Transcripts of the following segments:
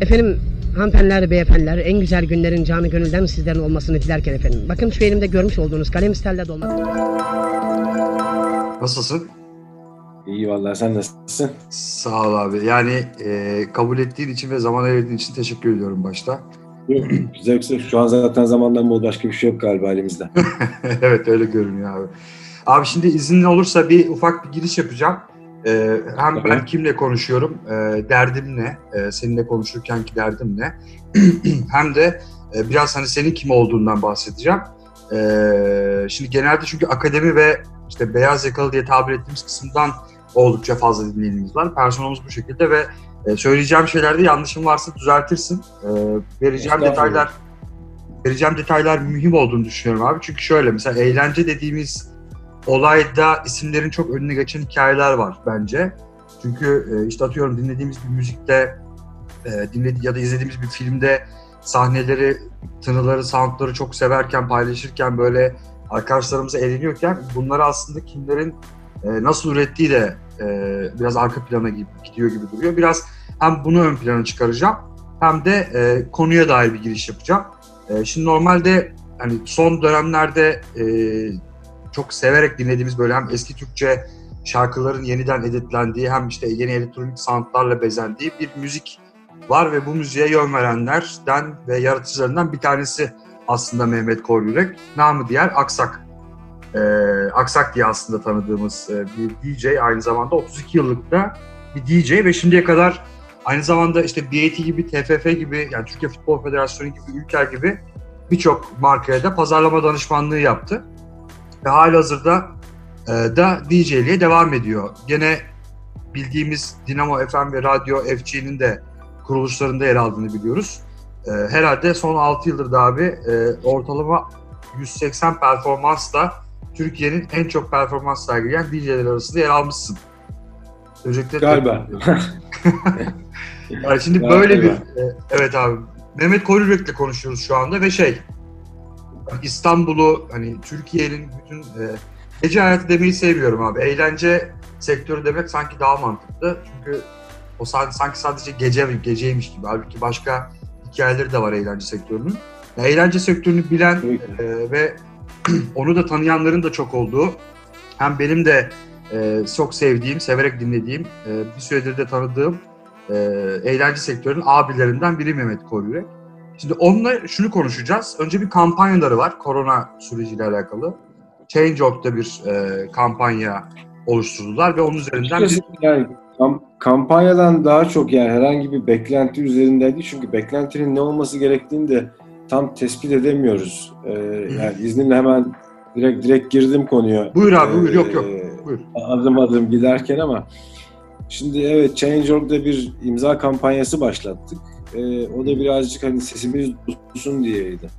Efendim hanımefendiler, beyefendiler en güzel günlerin canı gönülden sizlerin olmasını dilerken efendim. Bakın şu elimde görmüş olduğunuz kalem stelle dolma. Nasılsın? İyi vallahi sen nasılsın? Sağ ol abi. Yani e, kabul ettiğin için ve zaman ayırdığın için teşekkür ediyorum başta. güzel güzel. Şu an zaten zamandan bol başka bir şey yok galiba elimizde. evet öyle görünüyor abi. Abi şimdi iznin olursa bir ufak bir giriş yapacağım. Ee, hem Tabii. ben kimle konuşuyorum, e, derdim ne, e, seninle konuşurkenki derdim ne, hem de e, biraz hani senin kim olduğundan bahsedeceğim. E, şimdi genelde çünkü akademi ve işte beyaz yakalı diye tabir ettiğimiz kısımdan oldukça fazla dinleyenimiz var. Personelimiz bu şekilde ve e, söyleyeceğim şeylerde yanlışım varsa düzeltirsin. E, vereceğim detaylar vereceğim detaylar mühim olduğunu düşünüyorum abi. Çünkü şöyle mesela eğlence dediğimiz olayda isimlerin çok önüne geçen hikayeler var bence. Çünkü e, işte atıyorum dinlediğimiz bir müzikte e, dinledi ya da izlediğimiz bir filmde sahneleri, tınıları, soundları çok severken, paylaşırken böyle arkadaşlarımıza eğleniyorken bunları aslında kimlerin e, nasıl ürettiği de e, biraz arka plana gidiyor gibi duruyor. Biraz hem bunu ön plana çıkaracağım hem de e, konuya dair bir giriş yapacağım. E, şimdi normalde hani son dönemlerde e, çok severek dinlediğimiz böyle hem eski Türkçe şarkıların yeniden editlendiği hem işte yeni elektronik soundlarla bezendiği bir müzik var ve bu müziğe yön verenlerden ve yaratıcılarından bir tanesi aslında Mehmet Koryürek. Namı diğer Aksak. Ee, Aksak diye aslında tanıdığımız e, bir DJ aynı zamanda 32 yıllık da bir DJ ve şimdiye kadar aynı zamanda işte BAT gibi, TFF gibi yani Türkiye Futbol Federasyonu gibi, Ülker gibi birçok markaya da pazarlama danışmanlığı yaptı. Ve halihazırda e, da DJ'liğe devam ediyor. Gene bildiğimiz Dinamo FM ve Radyo FG'nin de kuruluşlarında yer aldığını biliyoruz. E, herhalde son 6 yıldır da abi e, ortalama 180 performansla Türkiye'nin en çok performans sergileyen DJ'ler arasında yer almışsın. Öncelikle Galiba. yani şimdi Galiba. böyle bir e, evet abi Mehmet Korürek'le konuşuyoruz şu anda ve şey İstanbul'u hani Türkiye'nin bütün e, gece hayatı demeyi sevmiyorum abi. Eğlence sektörü demek sanki daha mantıklı. Çünkü o sanki, sanki sadece gece geceymiş gibi. Halbuki başka hikayeleri de var eğlence sektörünün. Eğlence sektörünü bilen e, ve onu da tanıyanların da çok olduğu hem benim de e, çok sevdiğim, severek dinlediğim, e, bir süredir de tanıdığım e, eğlence sektörünün abilerinden biri Mehmet Koryürek. Şimdi onunla şunu konuşacağız. Önce bir kampanyaları var korona süreciyle alakalı. Change.org'da bir e, kampanya oluşturdular ve onun üzerinden Açıkçası yani kam- kampanyadan daha çok yani herhangi bir beklenti üzerindeydi. Çünkü beklentinin ne olması gerektiğini de tam tespit edemiyoruz. Ee, yani izninle hemen direkt direkt girdim konuya. Buyur abi, buyur. Ee, Yok, yok. Buyur. Adım adım giderken ama şimdi evet Change.org'da bir imza kampanyası başlattık. Ee, o da birazcık hani sesimiz duyulsun diyeydi.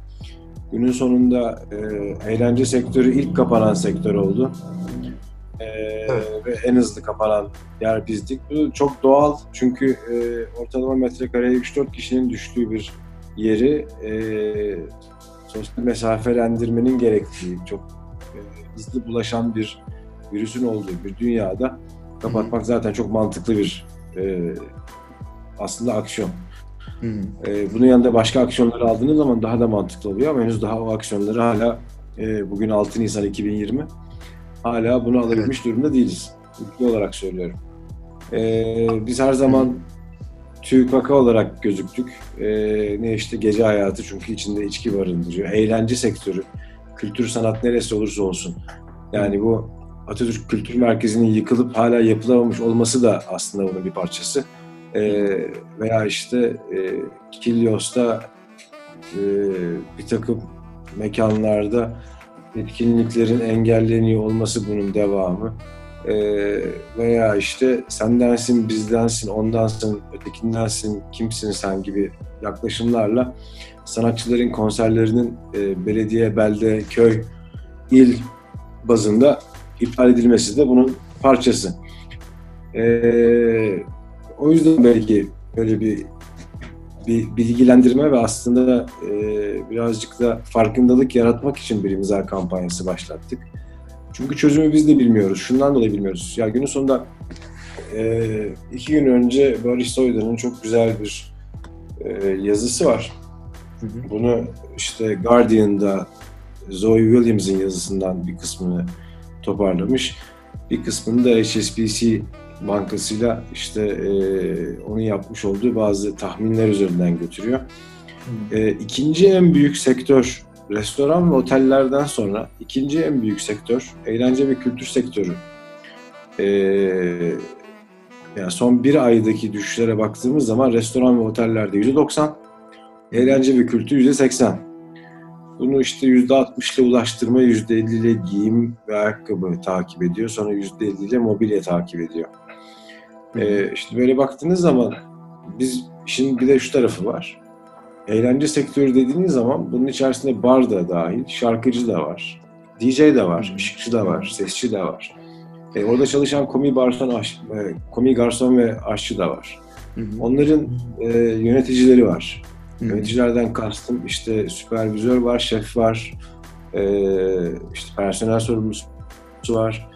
Günün sonunda e, eğlence sektörü ilk kapanan sektör oldu. Ee, Evet. Ve en hızlı kapanan yer bizdik. Bu çok doğal çünkü e, ortalama metrekareye 3-4 kişinin düştüğü bir yeri e, sosyal mesafelendirmenin gerektiği, çok e, hızlı bulaşan bir virüsün olduğu bir dünyada kapatmak zaten çok mantıklı bir e, aslında aksiyon. Hı hı. E, bunun yanında başka aksiyonları aldığınız zaman daha da mantıklı oluyor ama henüz daha o aksiyonları hala e, bugün 6 Nisan 2020 hala bunu alabilmiş durumda değiliz. Ülke olarak söylüyorum. E, biz her zaman TÜKAK'a olarak gözüktük. E, ne işte gece hayatı çünkü içinde içki barındırıyor. Eğlence sektörü, kültür sanat neresi olursa olsun. Yani bu Atatürk Kültür Merkezi'nin yıkılıp hala yapılamamış olması da aslında bunun bir parçası. E, veya işte e, Kilyos'ta e, bir takım mekanlarda etkinliklerin engelleniyor olması bunun devamı. E, veya işte sendensin, bizdensin, ondansın, ötekindensin, kimsin sen gibi yaklaşımlarla sanatçıların konserlerinin e, belediye, belde, köy, il bazında iptal edilmesi de bunun parçası. E, o yüzden belki böyle bir bir bilgilendirme ve aslında e, birazcık da farkındalık yaratmak için bir imza kampanyası başlattık. Çünkü çözümü biz de bilmiyoruz. Şundan dolayı bilmiyoruz. Ya günün sonunda e, iki gün önce Barış Soydan'ın çok güzel bir e, yazısı var. Hı hı. Bunu işte Guardian'da Zoe Williams'ın yazısından bir kısmını toparlamış. Bir kısmını da HSBC bankasıyla işte e, onun yapmış olduğu bazı tahminler üzerinden götürüyor. E, ikinci en büyük sektör restoran ve otellerden sonra ikinci en büyük sektör eğlence ve kültür sektörü. E, yani son bir aydaki düşüşlere baktığımız zaman restoran ve otellerde %90, eğlence ve kültür %80. Bunu işte %60 ile ulaştırma, %50 ile giyim ve ayakkabı takip ediyor. Sonra %50 ile mobilya takip ediyor. Ee, işte böyle baktığınız zaman biz işin bir de şu tarafı var. Eğlence sektörü dediğiniz zaman bunun içerisinde bar da dahil, şarkıcı da var, DJ de var, ışıkçı da var, sesçi de var. E, orada çalışan komi garson, e, komi garson ve aşçı da var. Hı hı. Onların e, yöneticileri var. Hı hı. Yöneticilerden kastım işte süpervizör var, şef var, e, işte personel sorumlusu var.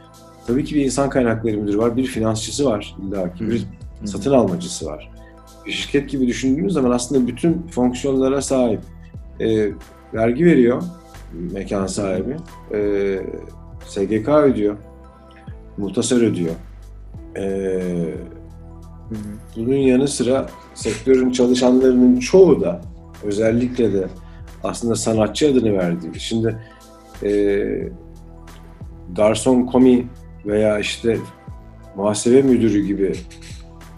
Tabii ki bir insan kaynakları müdürü var, bir finansçısı var illa ki, bir satın almacısı var. Bir şirket gibi düşündüğünüz zaman aslında bütün fonksiyonlara sahip. E, vergi veriyor mekan sahibi, e, SGK ödüyor, muhtasar ödüyor. E, bunun yanı sıra sektörün çalışanlarının çoğu da özellikle de aslında sanatçı adını verdiği. Şimdi e, garson komi veya işte muhasebe müdürü gibi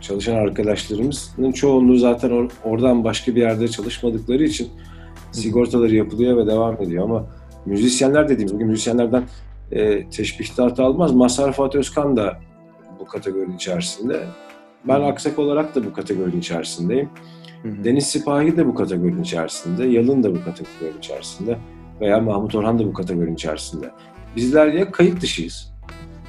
çalışan arkadaşlarımızın çoğunluğu zaten or- oradan başka bir yerde çalışmadıkları için sigortaları yapılıyor ve devam ediyor ama müzisyenler dediğimiz bugün müzisyenlerden e, teşbihte hata almaz. Mazhar Fatih Özkan da bu kategorinin içerisinde. Ben aksak olarak da bu kategorinin içerisindeyim. Hı hı. Deniz Sipahi de bu kategorinin içerisinde. Yalın da bu kategorinin içerisinde. Veya Mahmut Orhan da bu kategorinin içerisinde. Bizler ya kayıt dışıyız.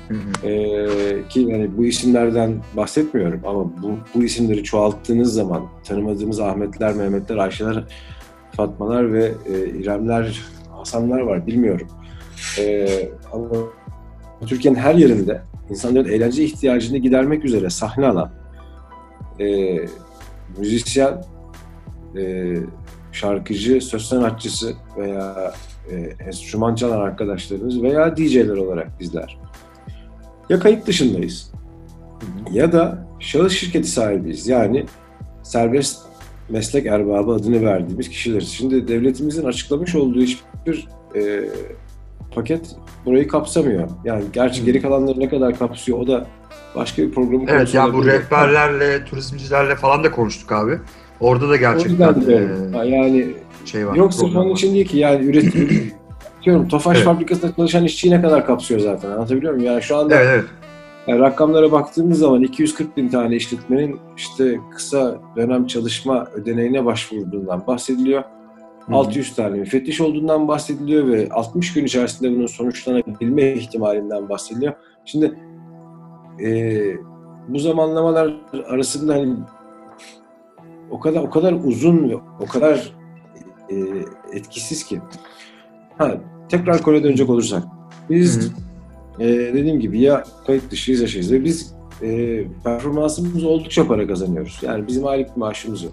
Hı. Ee, ki yani bu isimlerden bahsetmiyorum ama bu, bu isimleri çoğalttığınız zaman tanımadığımız Ahmetler, Mehmetler, Ayşeler, Fatmalar ve e, İremler, Hasanlar var bilmiyorum. Ee, ama Türkiye'nin her yerinde insanların eğlence ihtiyacını gidermek üzere sahne alan e, müzisyen, e, şarkıcı, söz sanatçısı veya e, enstrüman çalan arkadaşlarımız veya DJ'ler olarak bizler. Ya kayıt dışındayız ya da şahıs şirketi sahibiyiz. Yani serbest meslek erbabı adını verdiğimiz kişileriz. Şimdi devletimizin açıklamış olduğu hiçbir e, paket burayı kapsamıyor. Yani gerçi Hı. geri kalanları ne kadar kapsıyor o da başka bir programın Evet yani bu rehberlerle, turizmcilerle falan da konuştuk abi. Orada da gerçekten de, e, yani şey var. Yok sırf onun için değil ki yani üretim diyorum Tofaş Evet. fabrikasında çalışan işçiyi ne kadar kapsıyor zaten anlatabiliyor muyum? Yani şu anda Evet evet. yani rakamlara baktığımız zaman 240 bin tane işletmenin işte kısa dönem çalışma ödeneğine başvurduğundan bahsediliyor. Hı hı. 600 tane müfettiş olduğundan bahsediliyor ve 60 gün içerisinde bunun sonuçlanabilme ihtimalinden bahsediliyor. Şimdi eee, bu zamanlamalar arasında hani o kadar o kadar uzun ve o kadar eee, etkisiz ki. Ha, tekrar konuya dönecek olursak. Biz Hı hı. eee, dediğim gibi ya kayıt dışıyız ya şeyiz ve biz eee performansımız oldukça para kazanıyoruz. Yani bizim aylık maaşımız yok.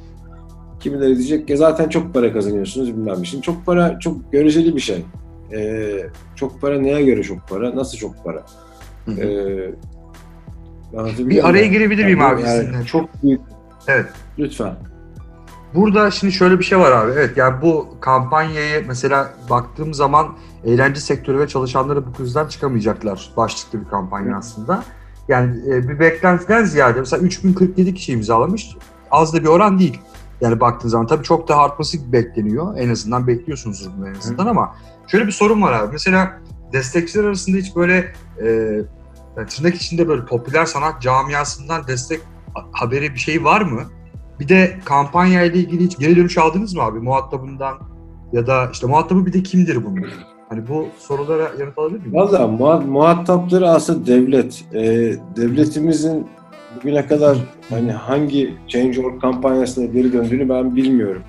Kimileri diyecek ki zaten çok para kazanıyorsunuz bilmem ne. Şimdi çok para çok göreceli bir şey. Ee, çok para neye göre çok para? Nasıl çok para? Hı hı. Anlatabiliyor Bir araya girebilir miyim Yani abi yani sizinle? Çok büyük. Evet. Lütfen. Burada şimdi şöyle bir şey var abi. Evet yani bu kampanyayı mesela baktığım zaman eğlence sektörü ve çalışanları bu krizden çıkamayacaklar başlıklı bir kampanya Hı. aslında. Yani e, bir beklentiden ziyade mesela 3047 kişi imzalamış. Az da bir oran değil. Yani baktığın zaman tabii çok daha artması bekleniyor. En azından bekliyorsunuz bunu en azından ama şöyle bir sorun var abi. Mesela destekçiler arasında hiç böyle e, yani tırnak içinde böyle popüler sanat camiasından destek ha- haberi bir şey var mı? Bir de kampanya ile ilgili hiç geri dönüş aldınız mı abi muhatabından ya da işte muhatabı bir de kimdir bunun? Hani bu sorulara yanıt alabilir miyim? Valla muha- muhatapları aslında devlet. Ee, devletimizin bugüne kadar hani hangi Change.org kampanyasına geri döndüğünü ben bilmiyorum.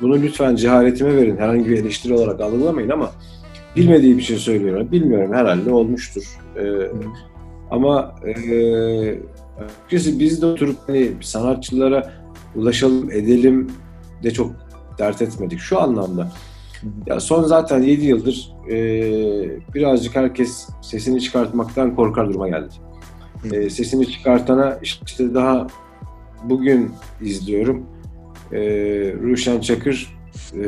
Bunu lütfen cehaletime verin. Herhangi bir eleştiri olarak algılamayın ama bilmediği bir şey söylüyorum. Bilmiyorum herhalde olmuştur. Ee, ama e, açıkçası biz de oturup hani sanatçılara ulaşalım, edelim de çok dert etmedik. Şu anlamda. Ya son zaten 7 yıldır e, birazcık herkes sesini çıkartmaktan korkar duruma geldi. E, sesini çıkartana işte daha bugün izliyorum. E, Ruşen Çakır e,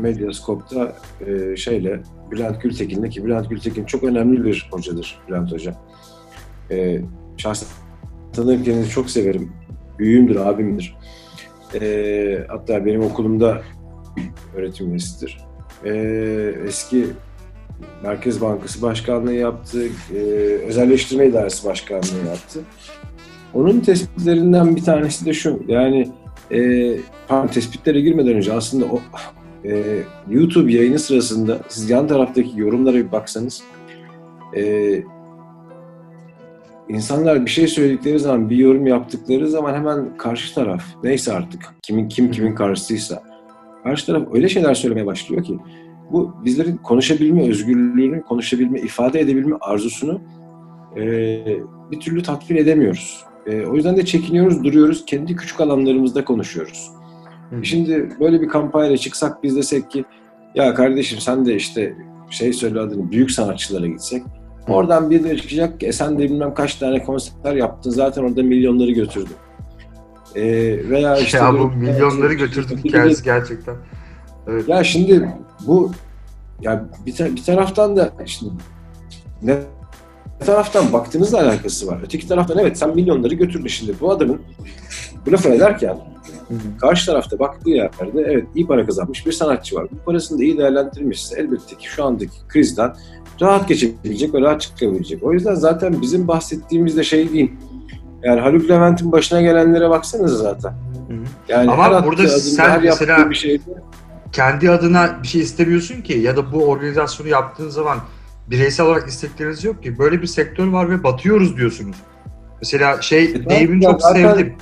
Medyascope'da e, şeyle Bülent Gültekin'le ki Bülent Gültekin çok önemli bir hocadır Bülent Hoca. E, şahsen tanırım kendini çok severim. Büyüğümdür, abimdir. E, hatta benim okulumda öğretim üyesidir. E, eski Merkez Bankası Başkanlığı yaptı, e, Özelleştirme İdaresi Başkanlığı yaptı. Onun tespitlerinden bir tanesi de şu, yani e, pardon, tespitlere girmeden önce aslında o e, YouTube yayını sırasında siz yan taraftaki yorumlara bir baksanız e, insanlar bir şey söyledikleri zaman, bir yorum yaptıkları zaman hemen karşı taraf, neyse artık kimin kim kimin karşısıysa karşı taraf öyle şeyler söylemeye başlıyor ki bu bizlerin konuşabilme özgürlüğünü, konuşabilme, ifade edebilme arzusunu e, bir türlü tatmin edemiyoruz. E, o yüzden de çekiniyoruz, duruyoruz, kendi küçük alanlarımızda konuşuyoruz. Hı. Şimdi böyle bir kampanyayla çıksak biz desek ki ya kardeşim sen de işte şey söyle adını büyük sanatçılara gitsek. Oradan bir de çıkacak ki "E sen de bilmem kaç tane konser yaptın zaten orada milyonları götürdün. E, veya işte ya bu milyonları götürdük hikayesi gerçekten. Evet. ya şimdi bu ya bir, ta- bir taraftan da işte ne taraftan baktığınızla alakası var. Öteki taraftan evet sen milyonları götürdün şimdi. Bu adamın bu lafı ederken karşı tarafta baktığı yerde evet iyi para kazanmış bir sanatçı var. Bu parasını da iyi değerlendirmişse elbette ki şu andaki krizden rahat geçebilecek ve rahat çıkabilecek. O yüzden zaten bizim bahsettiğimiz de şey değil. Yani Haluk Levent'in başına gelenlere baksanıza zaten. Yani Ama her burada adımda, sen her mesela- bir şeyde kendi adına bir şey istemiyorsun ki ya da bu organizasyonu yaptığın zaman bireysel olarak istekleriniz yok ki. Böyle bir sektör var ve batıyoruz diyorsunuz. Mesela şey E, deyimini ya çok zaten- sevdim.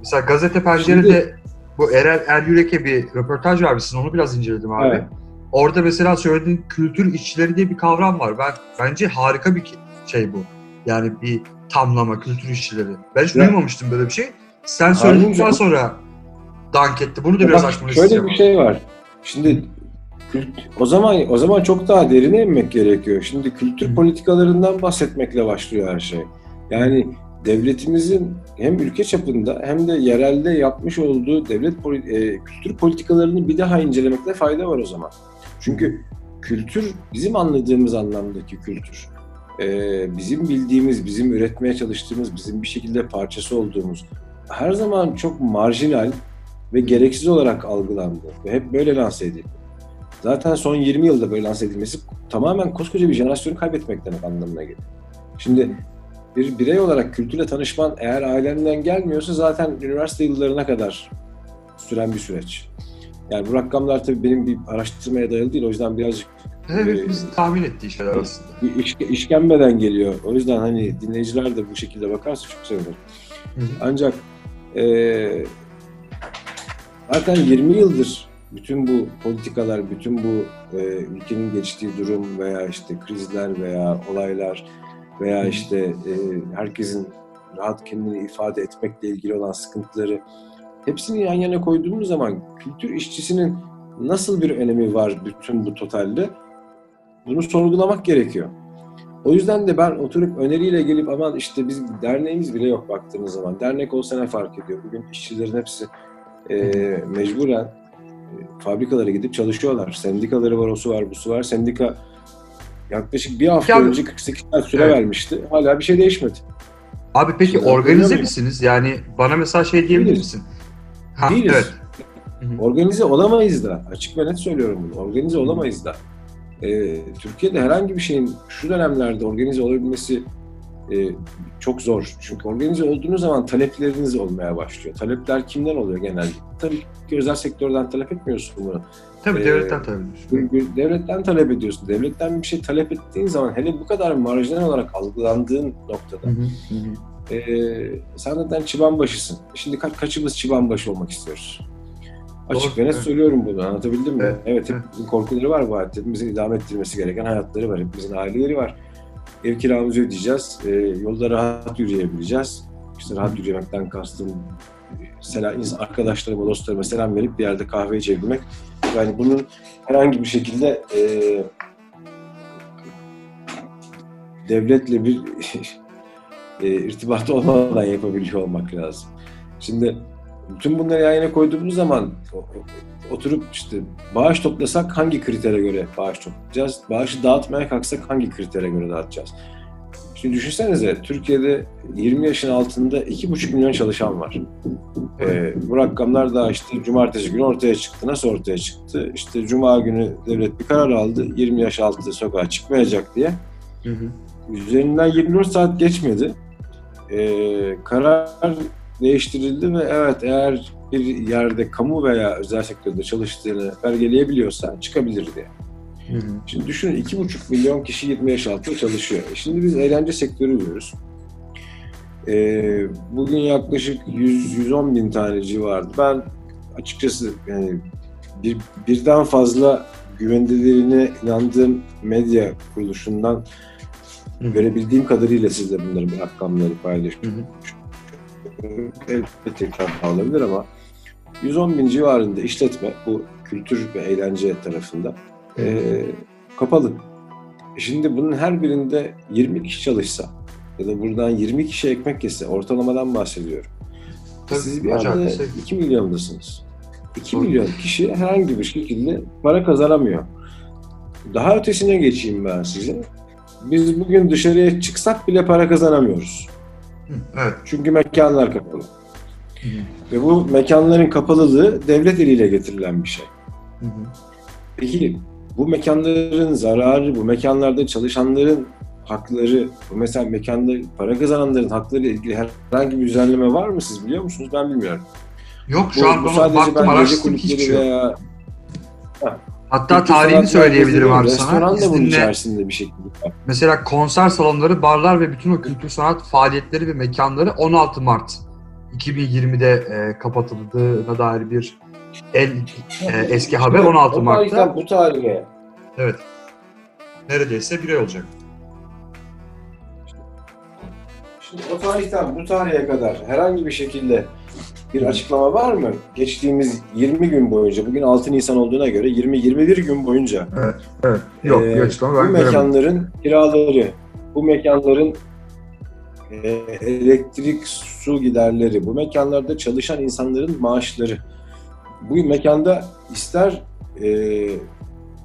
Mesela gazete pencerede bu Erel Er Yürek'e bir röportaj vermişsin. Onu biraz inceledim abi. Evet. Orada mesela söylediğin kültür işçileri diye bir kavram var. Ben bence harika bir şey bu. Yani bir tamlama kültür işçileri. Ben hiç Ya- duymamıştım böyle bir şey. Sen söyledikten sonra dank etti. Bunu da Ya biraz açmanı şöyle istiyorum. bir şey var. Şimdi o zaman o zaman çok daha derine inmek gerekiyor. Şimdi kültür Hı. politikalarından bahsetmekle başlıyor her şey. Yani devletimizin hem ülke çapında hem de yerelde yapmış olduğu devlet e, kültür politikalarını bir daha incelemekte fayda var o zaman. Çünkü kültür bizim anladığımız anlamdaki kültür. e, bizim bildiğimiz, bizim üretmeye çalıştığımız, bizim bir şekilde parçası olduğumuz her zaman çok marjinal ve gereksiz olarak algılandı ve hep böyle lanse edildi. Zaten son 20 yılda böyle lanse edilmesi tamamen koskoca bir jenerasyonu kaybetmek demek anlamına geliyor. Şimdi bir birey olarak kültürle tanışman eğer ailenden gelmiyorsa zaten üniversite yıllarına kadar süren bir süreç. Yani bu rakamlar tabii benim bir araştırmaya dayalı değil. O yüzden birazcık Hepimizin tahmin ettiği şeyler aslında. iş, işkembeden geliyor. O yüzden hani dinleyiciler de bu şekilde bakarsa çok sevinirim. Ancak eee zaten 20 yıldır bütün bu politikalar, bütün bu e, ülkenin geçtiği durum veya işte krizler veya olaylar veya işte e, herkesin rahat kendini ifade etmekle ilgili olan sıkıntıları hepsini yan yana koyduğumuz zaman kültür işçisinin nasıl bir önemi var bütün bu totalde bunu sorgulamak gerekiyor. O yüzden de ben oturup öneriyle gelip aman işte biz derneğimiz bile yok baktığınız zaman. Dernek olsa ne fark ediyor? Bugün işçilerin hepsi e, mecburen e, fabrikalara gidip çalışıyorlar. Sendikaları var, osu var, busu var. Sendika yaklaşık bir hafta Ya- önce 48 saat süre Evet. vermişti. Hala bir şey değişmedi. Abi peki Şimdi organize misiniz? Yani bana mesela şey diyebilir Değiliz. misin? Ha, Değiliz. Evet. Organize olamayız da. Açık ve net söylüyorum bunu. Organize olamayız da. Ee, Türkiye'de herhangi bir şeyin şu dönemlerde organize olabilmesi e, çok zor. Çünkü organize olduğunuz zaman talepleriniz olmaya başlıyor. Talepler kimden oluyor genelde? Tabii ki özel sektörden talep etmiyorsun bunu. Tabii Ee, devletten. Bir- bir Devletten talep ediyorsun. Devletten bir şey talep ettiğin zaman hele bu kadar marjinal olarak algılandığın noktada Hı hı, hı ee, sen zaten çıban başısın. Şimdi ka- kaçımız çıban başı olmak istiyoruz? Açık ve net evet. söylüyorum bunu. Anlatabildim mi? Evet, Evet, evet. hepimizin korkuları var bu hayatta. Hepimizin idame ettirmesi gereken hayatları var. Hepimizin aileleri var. Ev kiramızı ödeyeceğiz. Ee, yolda rahat yürüyebileceğiz. İşte rahat yürümekten kastım selam, insan- arkadaşlarıma, dostlarıma selam verip bir yerde kahve içebilmek. Yani bunun herhangi bir şekilde e, devletle bir e, irtibatı olmadan yapabiliyor olmak lazım. Şimdi bütün bunları yan yana koyduğumuz zaman oturup işte bağış toplasak hangi kritere göre bağış toplayacağız? Bağışı dağıtmaya kalksak hangi kritere göre dağıtacağız? Şimdi düşünsenize Türkiye'de 20 yaşın altında 2,5 milyon çalışan var. Ee, bu rakamlar da işte cumartesi günü ortaya çıktı. Nasıl ortaya çıktı? İşte cuma günü devlet bir karar aldı. 20 yaş altı sokağa çıkmayacak diye. Üzerinden 24 saat geçmedi. Ee, karar değiştirildi ve evet eğer bir yerde kamu veya özel sektörde çalıştığını belgeleyebiliyorsa çıkabilir diye. Şimdi düşünün 2,5 milyon kişi 20 yaş altında çalışıyor. E Şimdi biz eğlence sektörü diyoruz. Ee, bugün yaklaşık 100-110 bin tane civarında. Ben açıkçası yani bir, birden fazla güvenilirliğine inandığım medya kuruluşundan görebildiğim kadarıyla sizle bunları bu rakamları paylaşıyorum. Elbette tekrar olabilir ama 110 bin civarında işletme bu kültür ve eğlence tarafında e, kapalı. Şimdi bunun her birinde 20 kişi çalışsa ya da buradan 20 kişi ekmek yese ortalamadan bahsediyorum. Tabii, Siz bir anda şey. 2 milyondasınız. 2 Doğru. milyon kişi herhangi bir şekilde para kazanamıyor. Daha ötesine geçeyim ben size. Biz bugün dışarıya çıksak bile para kazanamıyoruz. Evet. Çünkü mekanlar kapalı. Ve bu mekanların kapalılığı devlet eliyle getirilen bir şey. Peki bu mekanların zararı, bu mekanlarda çalışanların hakları, bu mesela mekanda para kazananların hakları ile ilgili herhangi bir düzenleme var mı siz biliyor musunuz? Ben bilmiyorum. Yok şu Bu- an bu sadece baktım ben gece kulüpleri şey veya Hatta kültür tarihini söyleyebilirim abi sana. Restoran da bunun içerisinde bir şekilde. mesela konser salonları, barlar ve bütün o kültür sanat faaliyetleri ve mekanları 16 Mart 2020'de e, kapatıldığına dair bir el e, eski haber 16 O Mart'ta. tarihten bu tarihe Evet. Neredeyse bir ay olacak. Şimdi o tarihten bu tarihe kadar herhangi bir şekilde bir açıklama var mı? Geçtiğimiz 20 gün boyunca, bugün 6 Nisan olduğuna göre 20-21 gün boyunca Evet. Yok Ee, bir açıklama bu mekanların kiraları, bu mekanların e, elektrik, su giderleri, bu mekanlarda çalışan insanların maaşları, bu mekanda ister e,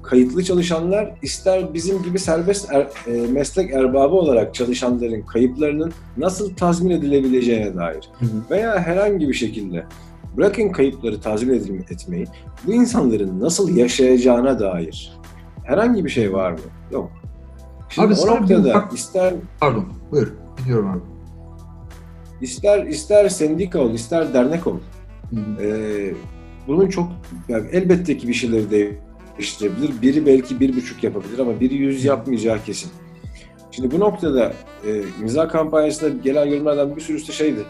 kayıtlı çalışanlar, ister bizim gibi serbest er- e, meslek erbabı olarak çalışanların kayıplarının nasıl tazmin edilebileceğine dair Hı hı. veya herhangi bir şekilde bırakın kayıpları tazmin etmeyi, bu insanların nasıl yaşayacağına dair herhangi bir şey var mı? Yok. Şimdi Abi o noktada ufak- ister Pardon. Buyur. Gidiyorum abi. ister ister sendika ol, ister dernek ol. Hı hı. Ee, bunun çok yani elbette ki bir şeyleri değiştirebilir. Biri belki bir buçuk yapabilir ama biri yüz yapmayacağı kesin. Şimdi bu noktada e, imza kampanyasında gelen yorumlardan bir sürüsü şeydi.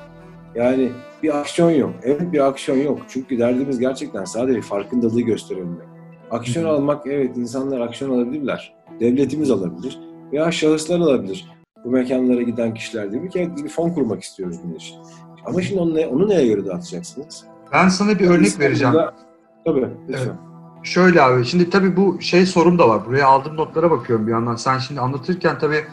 Yani bir aksiyon yok. Evet bir aksiyon yok. Çünkü derdimiz gerçekten sadece farkındalığı gösterebilmek. Aksiyon almak evet insanlar aksiyon alabilirler. Devletimiz alabilir. Veya şahıslar alabilir. Bu mekanlara giden kişiler ki evet, biz bir fon kurmak istiyoruz bunun için. Ama şimdi onu, ne- onu neye göre dağıtacaksınız? Ben sana bir örnek vereceğim. Tabii. lütfen. Evet. Şöyle abi, şimdi tabii bu şey sorum da var. Buraya aldığım notlara bakıyorum bir yandan. Sen şimdi anlatırken tabii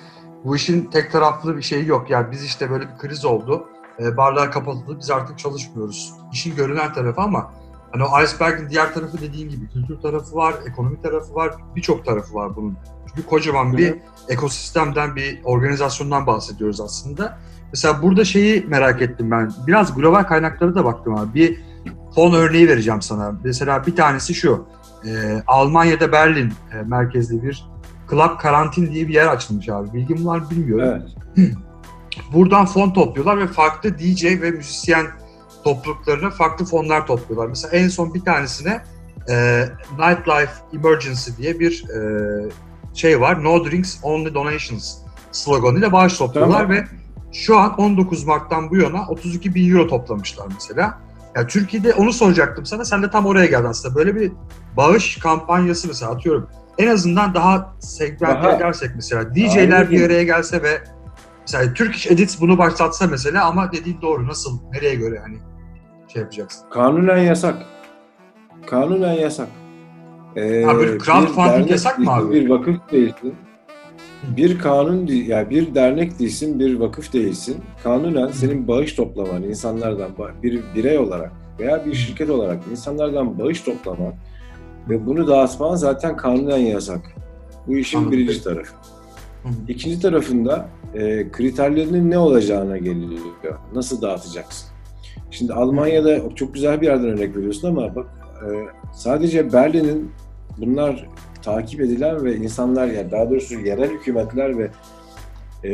bu işin tek taraflı bir şeyi yok. Yani biz işte böyle bir kriz oldu. E, barlar kapatıldı, biz artık çalışmıyoruz. İşin görünen tarafı ama hani o iceberg'in diğer tarafı dediğin gibi kültür tarafı var, ekonomi tarafı var, birçok tarafı var bunun. Çünkü kocaman bir ekosistemden, bir organizasyondan bahsediyoruz aslında. Mesela burada şeyi merak ettim ben. Biraz global kaynaklara da baktım abi. Bir fon örneği vereceğim sana. Mesela bir tanesi şu. Ee, Almanya'da Berlin e, merkezli bir Club Karantin diye bir yer açılmış abi. Bilgim var bilmiyorum. Evet. Buradan fon topluyorlar ve farklı DJ ve müzisyen topluluklarına farklı fonlar topluyorlar. Mesela en son bir tanesine e, Nightlife Emergency diye bir e, şey var. No Drinks Only Donations sloganıyla bağış topluyorlar Tamam. ve şu an 19 Mart'tan bu yana 32 bin euro toplamışlar mesela. Ya Türkiye'de onu soracaktım sana. Sen de tam oraya geldin aslında. Böyle bir bağış kampanyası mesela atıyorum. En azından daha segmente edersek mesela DJ'ler bir araya gelse ve mesela Turkish Edits bunu başlatsa mesela ama dediğin doğru nasıl nereye göre hani şey yapacaksın? Kanunen yasak. Kanunen yasak. Ee, Ha, böyle crowdfunding yasak mı abi? Bir vakıf değilsin. Bir kanun yani bir dernek değilsin, bir vakıf değilsin. Kanunen senin bağış toplaman, insanlardan bir birey olarak veya bir şirket olarak insanlardan bağış toplaman ve bunu dağıtman zaten kanunen yasak. Bu işin Anladım. birinci tarafı. İkinci tarafında e, kriterlerinin ne olacağına geliyor. Nasıl dağıtacaksın? Şimdi Almanya'da çok güzel bir yerden örnek veriyorsun ama bak e, sadece Berlin'in bunlar takip edilen ve insanlar yani daha doğrusu yerel hükümetler ve e,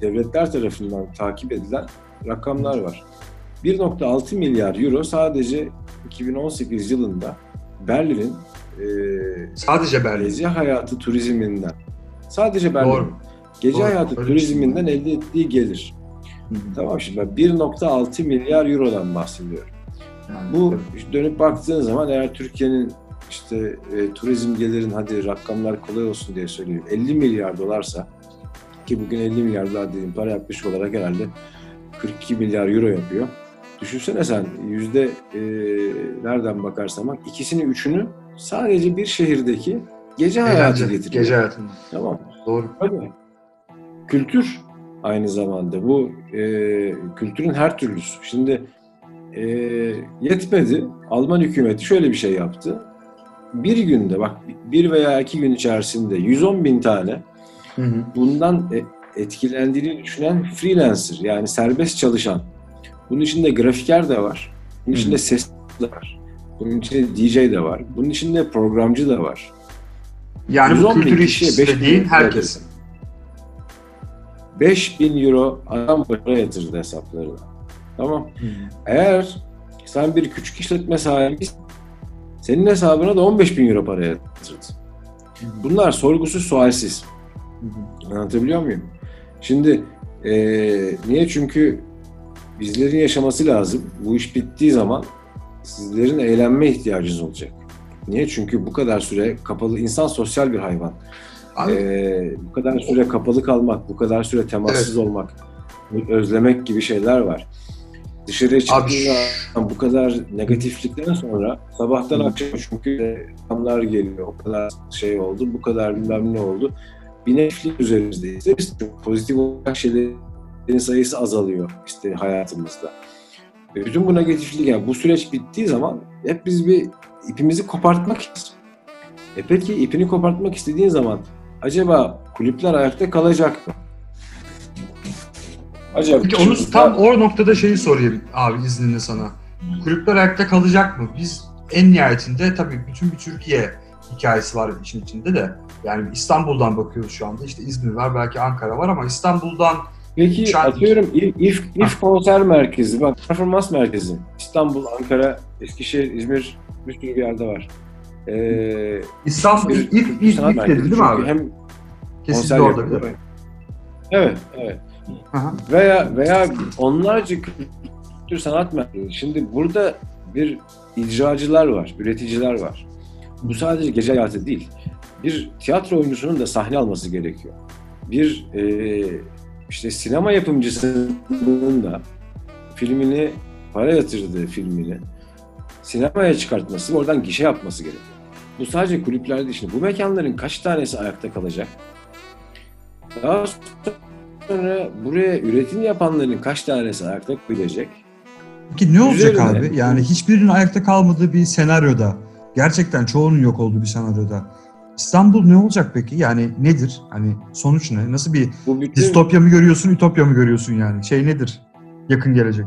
devletler tarafından takip edilen rakamlar var. 1.6 milyar euro sadece 2018 yılında Berlin'in e, Sadece Berlin. gece hayatı turizminden sadece Berlin Doğru. gece Doğru. hayatı Öyle şey turizminden elde ettiği gelir. Hı hı. Tamam şimdi ben 1.6 milyar eurodan bahsediyorum. Yani Bu tabii. dönüp baktığın zaman eğer Türkiye'nin işte e, turizm gelirin hadi rakamlar kolay olsun diye söylüyorum 50 milyar dolarsa ki bugün 50 milyar dolar dediğim para yaklaşık olarak herhalde 42 milyar euro yapıyor. Düşünsene sen yüzde e, nereden bakarsan bak ikisini üçünü sadece bir şehirdeki gece hayatı getiriyor. gece hayatında. Tamam? Doğru. Tabii. Kültür aynı zamanda. Bu e, kültürün her türlüsü. Şimdi e, yetmedi. Alman hükümeti şöyle bir şey yaptı. Bir günde bak bir veya iki gün içerisinde 110 bin tane Hı hı. bundan e- etkilendiğini düşünen freelancer yani serbest çalışan. Bunun içinde grafiker de var. Bunun Hı hı. içinde ses de var. Bunun içinde DJ de var. Bunun içinde programcı da var. Yani bu 110 bin kültür işçisi 5 bin dediğin lira herkesin. 5000 euro adam başına yatırdı hesaplarına. Tamam. Eğer sen bir küçük işletme sahibi senin hesabına da 15 bin euro para yatırdı. Bunlar sorgusuz sualsiz. Anlatabiliyor muyum? Şimdi eee, niye? Çünkü bizlerin yaşaması lazım. Bu iş bittiği zaman sizlerin eğlenme ihtiyacınız olacak. Niye? Çünkü bu kadar süre kapalı, insan sosyal bir hayvan. Abi, Ee, bu kadar süre kapalı kalmak, bu kadar süre temassız olmak, özlemek gibi şeyler var. Dışarıya Abi çıktığın şu- zaman bu kadar negatiflikten sonra sabahtan Hı. akşama çünkü zamlar geliyor, o kadar şey oldu, bu kadar bilmem ne oldu. Bir negatiflik üzerimizdeyiz. Biz çok pozitif olarak şeylerin sayısı azalıyor işte hayatımızda. Ve bütün bu negatiflik yani bu süreç bittiği zaman hep biz bir ipimizi kopartmak istiyoruz. E peki ipini kopartmak istediğin zaman acaba kulüpler ayakta kalacak mı? Acaba Peki onu tam o noktada şeyi sorayım abi izninle sana. Kulüpler ayakta kalacak mı? Biz en nihayetinde tabii bütün bir Türkiye hikayesi var işin içinde de. Yani İstanbul'dan bakıyoruz şu anda. İşte İzmir var, belki Ankara var ama İstanbul'dan Peki an- atıyorum if, if, if konser merkezi, bak performans merkezi. İstanbul, Ankara, Eskişehir, İzmir bir sürü bir yerde var. Ee, İstanbul bir ilk ilk ilk, sanat ilk merkezi. dedi değil mi abi? Hem Kesinlikle orada bir. Evet, evet. Aha. Veya veya onlarca kültür sanat merkezi. Şimdi burada bir icracılar var, üreticiler var. Bu sadece gece hayatı değil. Bir tiyatro oyuncusunun da sahne alması gerekiyor. Bir e, işte sinema yapımcısının da filmini para yatırdığı filmini sinemaya çıkartması ve oradan gişe yapması gerekiyor. Bu sadece kulüplerde. Şimdi bu mekanların kaç tanesi ayakta kalacak? Daha sonra buraya üretim yapanların kaç tanesi ayakta kalabilecek? Peki ne olacak Üzerine- abi? Yani hiçbirinin ayakta kalmadığı bir senaryoda, gerçekten çoğunun yok olduğu bir senaryoda İstanbul ne olacak peki? Yani nedir? Hani sonuç ne? Nasıl bir Bu bütün distopya mı görüyorsun, ütopya mı görüyorsun yani? Şey nedir? Yakın gelecek.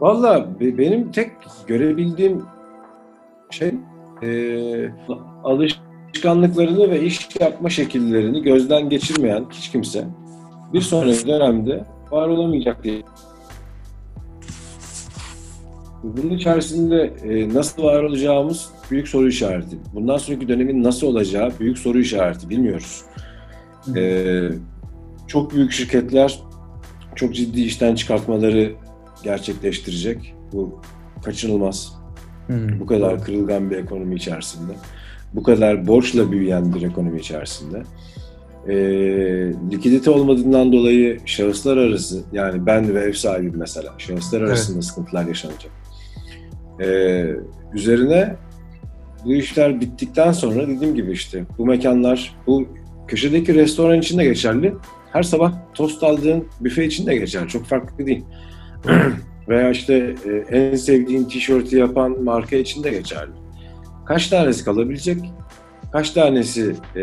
Valla be- benim tek görebildiğim şey e, alışkanlıklarını ve iş yapma şekillerini gözden geçirmeyen hiç kimse bir sonraki dönemde var olamayacak diye. Bunun içerisinde e, nasıl var olacağımız büyük soru işareti. Bundan sonraki dönemin nasıl olacağı büyük soru işareti. Bilmiyoruz. E, çok büyük şirketler çok ciddi işten çıkartmaları gerçekleştirecek. Bu kaçınılmaz. Bu kadar kırılgan bir ekonomi içerisinde. Bu kadar borçla büyüyen bir ekonomi içerisinde. E, likidite olmadığından dolayı şahıslar arası yani ben ve ev sahibi mesela şahıslar arasında sıkıntılar yaşanacak. E, üzerine bu işler bittikten sonra dediğim gibi işte bu mekanlar bu köşedeki restoran için de geçerli. Her sabah tost aldığın büfe için de geçerli. Çok farklı değil. Veya işte e, en sevdiğin tişörtü yapan marka için de geçerli. Kaç tanesi kalabilecek? Kaç tanesi e,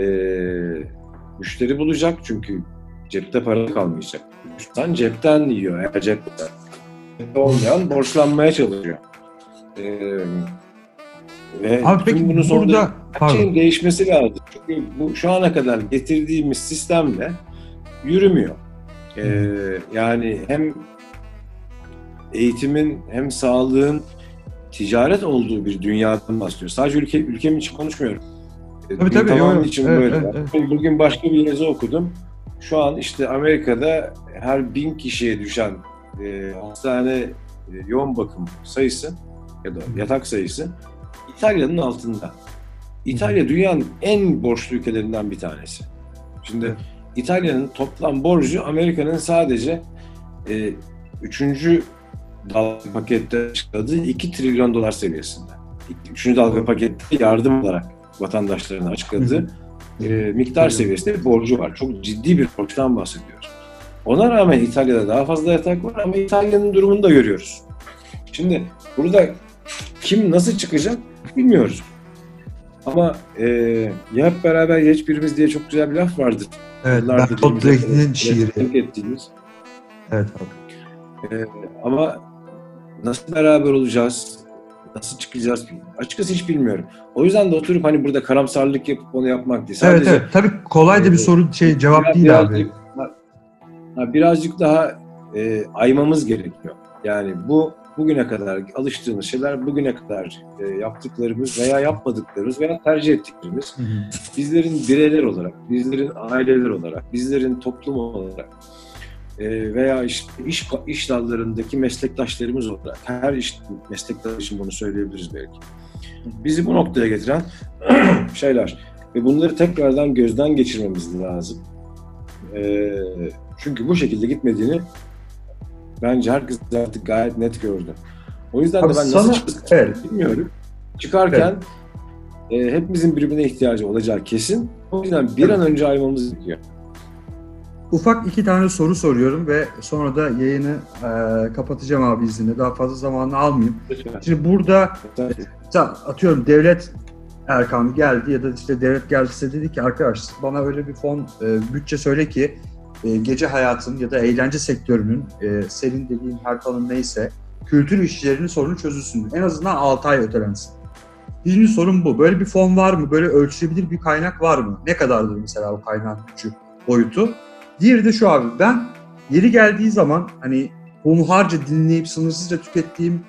müşteri bulacak? Çünkü cepte para kalmayacak. İnsan cepten yiyor eğer cepte. Cepte olmayan borçlanmaya çalışıyor. E, ve Abi peki sonunda burada her şeyin değişmesi lazım. Çünkü bu şu ana kadar getirdiğimiz sistemle yürümüyor. Ee, yani hem eğitimin hem sağlığın ticaret olduğu bir dünyadan bahsediyoruz. Sadece ülke ülkem için konuşmuyorum. Tabii, tabii, yo. için Evet, böyle. evet, Bugün başka bir yazı okudum. Şu an işte Amerika'da her bin kişiye düşen e, hastane e, yoğun bakım sayısı ya da yatak sayısı İtalya'nın altında. İtalya dünyanın en borçlu ülkelerinden bir tanesi. Şimdi Evet. İtalya'nın toplam borcu Amerika'nın sadece e, üçüncü dalga pakette açıkladığı 2 trilyon dolar seviyesinde. Üçüncü dalga pakette yardım olarak vatandaşlarına açıkladığı e, miktar seviyesinde borcu var. Çok ciddi bir borçtan bahsediyoruz. Ona rağmen İtalya'da daha fazla yatak var ama İtalya'nın durumunu da görüyoruz. Şimdi burada kim nasıl çıkacak bilmiyoruz. Ama e, ya hep beraber ya hiçbirimiz diye çok güzel bir laf vardır. Evet, Bertolt Brecht'in şiiri. ettiğimiz. Evet abi. E, ama nasıl beraber olacağız? Nasıl çıkacağız? Açıkçası hiç bilmiyorum. O yüzden de oturup hani burada karamsarlık yapıp onu yapmak değil. Evet Sadece evet. Tabii kolay da bir Evet. soru şey cevap Biraz- değil abi. birazcık- ha, birazcık daha e, aymamız gerekiyor. Yani bu bugüne kadar alıştığımız şeyler, bugüne kadar e, yaptıklarımız veya yapmadıklarımız veya tercih ettiklerimiz Hı hı. bizlerin bireyler olarak, bizlerin aileler olarak, bizlerin toplum olarak e, veya iş, iş, iş dallarındaki meslektaşlarımız olarak, her iş meslektaş için bunu söyleyebiliriz belki. Bizi bu noktaya getiren şeyler ve bunları tekrardan gözden geçirmemiz lazım. E, çünkü bu şekilde gitmediğini bence herkes artık gayet net gördü. O yüzden Abi de ben sana- nasıl çıkacağım evet. bilmiyorum. Çıkarken e, hepimizin birbirine ihtiyacı olacağı kesin. O yüzden bir an önce ayrılmamız gerekiyor. Ufak iki tane soru soruyorum ve sonra da yayını e, kapatacağım abi izninle. Daha fazla zamanını almayayım. Lütfen. Şimdi burada Mesela atıyorum devlet Erkan geldi ya da işte devlet geldi size dedi ki arkadaş bana öyle bir fon e, bütçe söyle ki e, gece hayatın ya da eğlence sektörünün e, senin dediğin her tanım neyse kültür işçilerinin sorunu çözülsün. En azından 6 ay ötelensin. Birinci sorun bu. Böyle bir fon var mı? Böyle ölçülebilir bir kaynak var mı? Ne kadardır mesela o kaynağın gücü, boyutu? Diğeri de şu abi ben yeri geldiği zaman hani hunharca dinleyip sınırsızca tükettiğim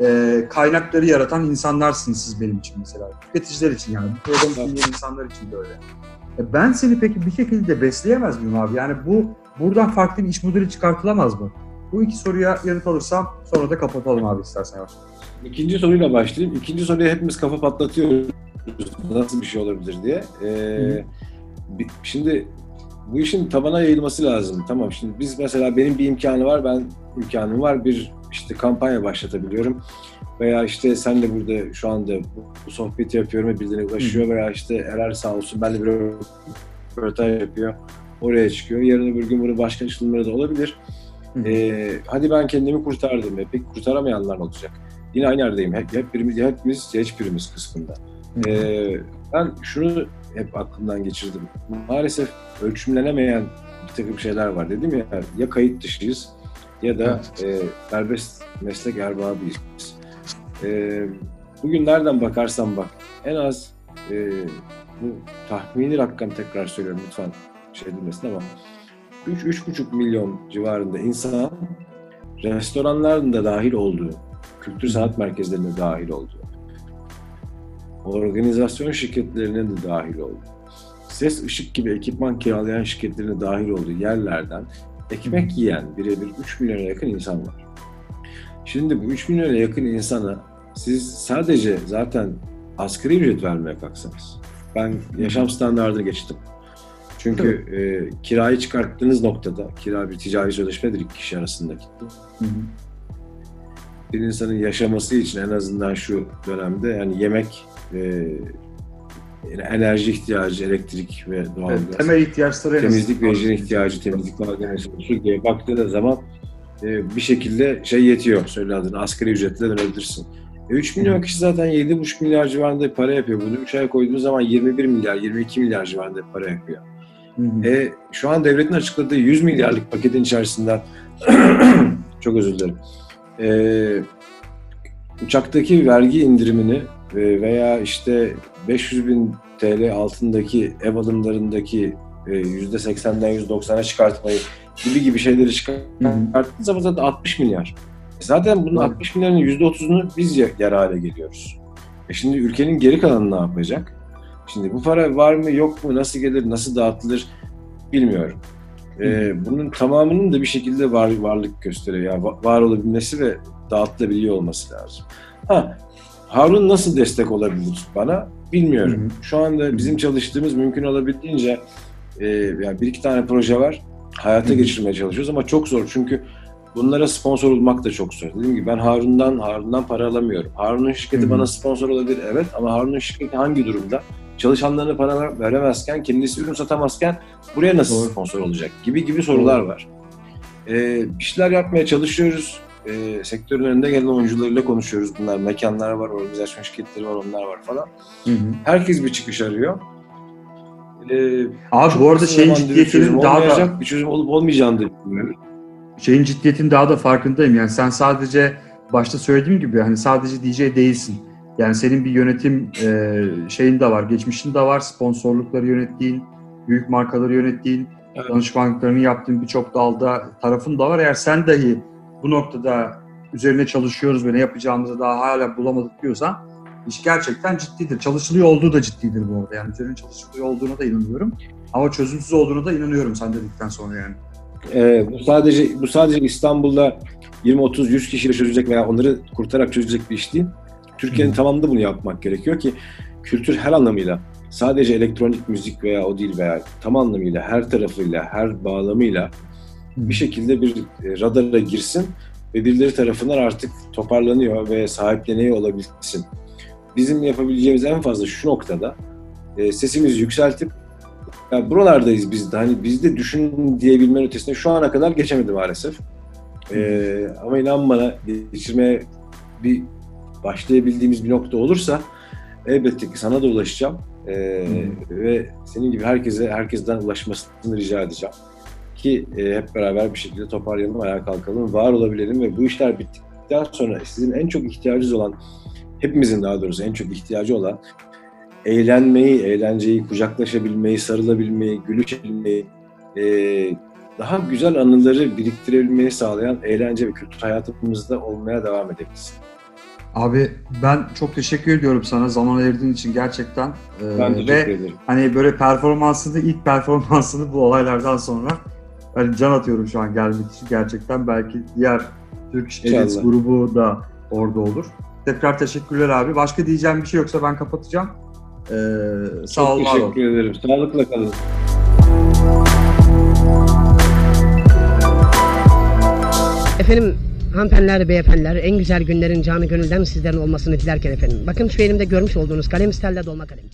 e, kaynakları yaratan insanlarsınız siz benim için mesela. Tüketiciler için yani. Bu programı dinleyen insanlar için de öyle. E, ben seni peki bir şekilde besleyemez miyim abi? Yani bu buradan farklı bir iş modeli çıkartılamaz mı? Bu iki soruya yanıt alırsam sonra da kapatalım abi istersen. yavaş. İkinci soruyla başlayayım. İkinci soruya hepimiz kafa patlatıyoruz. Nasıl bir şey olabilir diye. Ee, şimdi bu işin tabana yayılması lazım. Tamam şimdi biz mesela benim bir imkanı var, ben imkanım var. Bir işte kampanya başlatabiliyorum. Veya işte sen de burada şu anda bu, bu sohbeti yapıyorum ve birilerine ulaşıyor. Veya işte Erer sağ olsun ben de bir röportaj yapıyor. Oraya çıkıyor. Yarın öbür gün bunu başka açılımları da olabilir. Hı. Ee, hadi ben kendimi kurtardım. E, peki kurtaramayanlar olacak? Yine aynı yerdeyim. Hep, hep birimiz, hepimiz, hiçbirimiz kısmında. Ee, ben şunu hep aklımdan geçirdim. Maalesef ölçümlenemeyen bir takım şeyler var. Dedim ya ya kayıt dışıyız ya da e, serbest meslek erbabıyız. E, bugün nereden bakarsan bak en az e, bu tahmini rakam tekrar söylüyorum lütfen şey edilmesin ama 3-3,5 milyon civarında insan restoranların da dahil olduğu, kültür sanat merkezlerine dahil olduğu, organizasyon şirketlerine de dahil olduğu, ses ışık gibi ekipman kiralayan şirketlerine dahil olduğu yerlerden ekmek yiyen birebir 3 milyona yakın insan var. Şimdi bu 3 milyona yakın insana siz sadece zaten asgari ücret vermeye kalksanız, ben yaşam standartını geçtim. Çünkü e, kirayı çıkarttığınız noktada, kira bir ticari sözleşmedir iki kişi arasındaki. Hı hı. Bir insanın yaşaması için en azından şu dönemde yani yemek, e, enerji ihtiyacı, elektrik ve Evet, doğalgaz, temel ihtiyaçları temizlik ve hijyen ihtiyacı, temizlik malzemesi diye baktığınız zaman e, bir şekilde şey yetiyor söyle adını asgari ücretle dönebilirsin. E, 3 milyon kişi zaten 7,5 milyar civarında para yapıyor. Bunu 3 aya koyduğumuz zaman 21 milyar, 22 milyar civarında para yapıyor. E, şu an devletin açıkladığı 100 milyarlık paketin içerisinden çok özür dilerim. E, uçaktaki vergi indirimini veya işte 500 bin TL altındaki ev alımlarındaki e, %80'den %90'a çıkartmayı gibi gibi şeyleri çıkarttığınız zaman zaten 60 milyar. E Zaten bunun Tabii. 60 milyarın %30'unu biz yer hale geliyoruz. E şimdi ülkenin geri kalanı ne yapacak? Şimdi bu para var mı yok mu nasıl gelir nasıl dağıtılır bilmiyorum. E, bunun tamamının da bir şekilde var, varlık gösteriyor. Yani va- var olabilmesi ve dağıtılabiliyor olması lazım. Ha, Harun nasıl destek olabilir bana bilmiyorum. Hı hı. Şu anda bizim çalıştığımız mümkün olabildiğince e, yani bir iki tane proje var. Hayata Hı hı. geçirmeye çalışıyoruz ama çok zor çünkü bunlara sponsor olmak da çok zor. Dediğim gibi ben Harun'dan Harun'dan para alamıyorum. Harun'un şirketi Hı hı. bana sponsor olabilir evet ama Harun'un şirketi hangi durumda? Çalışanlarına para veremezken, kendisi ürün satamazken buraya nasıl Doğru. sponsor olacak gibi gibi sorular var. Ee, bir şeyler yapmaya çalışıyoruz. Ee, sektörün önünde gelen oyuncularıyla konuşuyoruz. Bunlar mekanlar var, organizasyon şirketleri var, onlar var falan. Hı hı. Herkes bir çıkış arıyor. Ee, Abi bu arada şeyin ciddiyetinin daha da bir çözüm olup olmayacağını da bilmiyorum. şeyin ciddiyetinin daha da farkındayım. Yani sen sadece başta söylediğim gibi hani sadece DJ değilsin. Yani senin bir yönetim e, şeyin de var, geçmişin de var, sponsorlukları yönettiğin, büyük markaları yönettiğin, Evet. danışmanlıklarını yaptığın birçok dalda tarafın da var. Eğer sen dahi bu noktada üzerine çalışıyoruz ve ne yapacağımızı daha hala bulamadık diyorsan iş gerçekten ciddidir. Çalışılıyor olduğu da ciddidir bu arada. Yani üzerine çalışılıyor olduğuna da inanıyorum. Ama çözümsüz olduğuna da inanıyorum sen dedikten sonra yani. Ee, bu sadece bu sadece İstanbul'da 20 30 100 kişiyle çözecek veya onları kurtarak çözecek bir iş değil. Türkiye'nin tamamında bunu yapmak gerekiyor ki kültür her anlamıyla sadece elektronik müzik veya o değil veya tam anlamıyla her tarafıyla, her bağlamıyla bir şekilde bir e, radara girsin ve birileri tarafından artık toparlanıyor ve sahipleniyor olabilsin. Bizim yapabileceğimiz en fazla şu noktada e, sesimizi yükseltip ya buralardayız biz de hani bizde düşün diyebilmenin ötesine şu ana kadar geçemedi maalesef. E, ama inan bana geçirmeye bir başlayabildiğimiz bir nokta olursa elbette ki sana da ulaşacağım. E, ve senin gibi herkese herkesten ulaşmasını rica edeceğim ki e, hep beraber bir şekilde toparlayalım, ayağa kalkalım, var olabilelim ve bu işler bittikten sonra sizin en çok ihtiyacınız olan, hepimizin daha doğrusu en çok ihtiyacı olan eğlenmeyi, eğlenceyi, kucaklaşabilmeyi, sarılabilmeyi, gülüşebilmeyi, e, daha güzel anıları biriktirebilmeyi sağlayan eğlence ve kültür hayatımızda olmaya devam edebiliriz. Abi ben çok teşekkür ediyorum sana zaman ayırdığın için gerçekten. Ee, Ben teşekkür ve ederim. hani böyle performansını, ilk performansını bu olaylardan sonra hani can atıyorum şu an gelmek için gerçekten. Belki diğer Türk. Edits grubu da orada olur. Tekrar teşekkürler abi. Başka diyeceğim bir şey yoksa ben kapatacağım. Ee, sağ ol, Çok var ol. teşekkür ederim. Sağlıkla kalın. Efendim hanımefendiler, beyefendiler en güzel günlerin canı gönülden sizlerin olmasını dilerken efendim. Bakın şu elimde görmüş olduğunuz kalem stelle dolma kalem.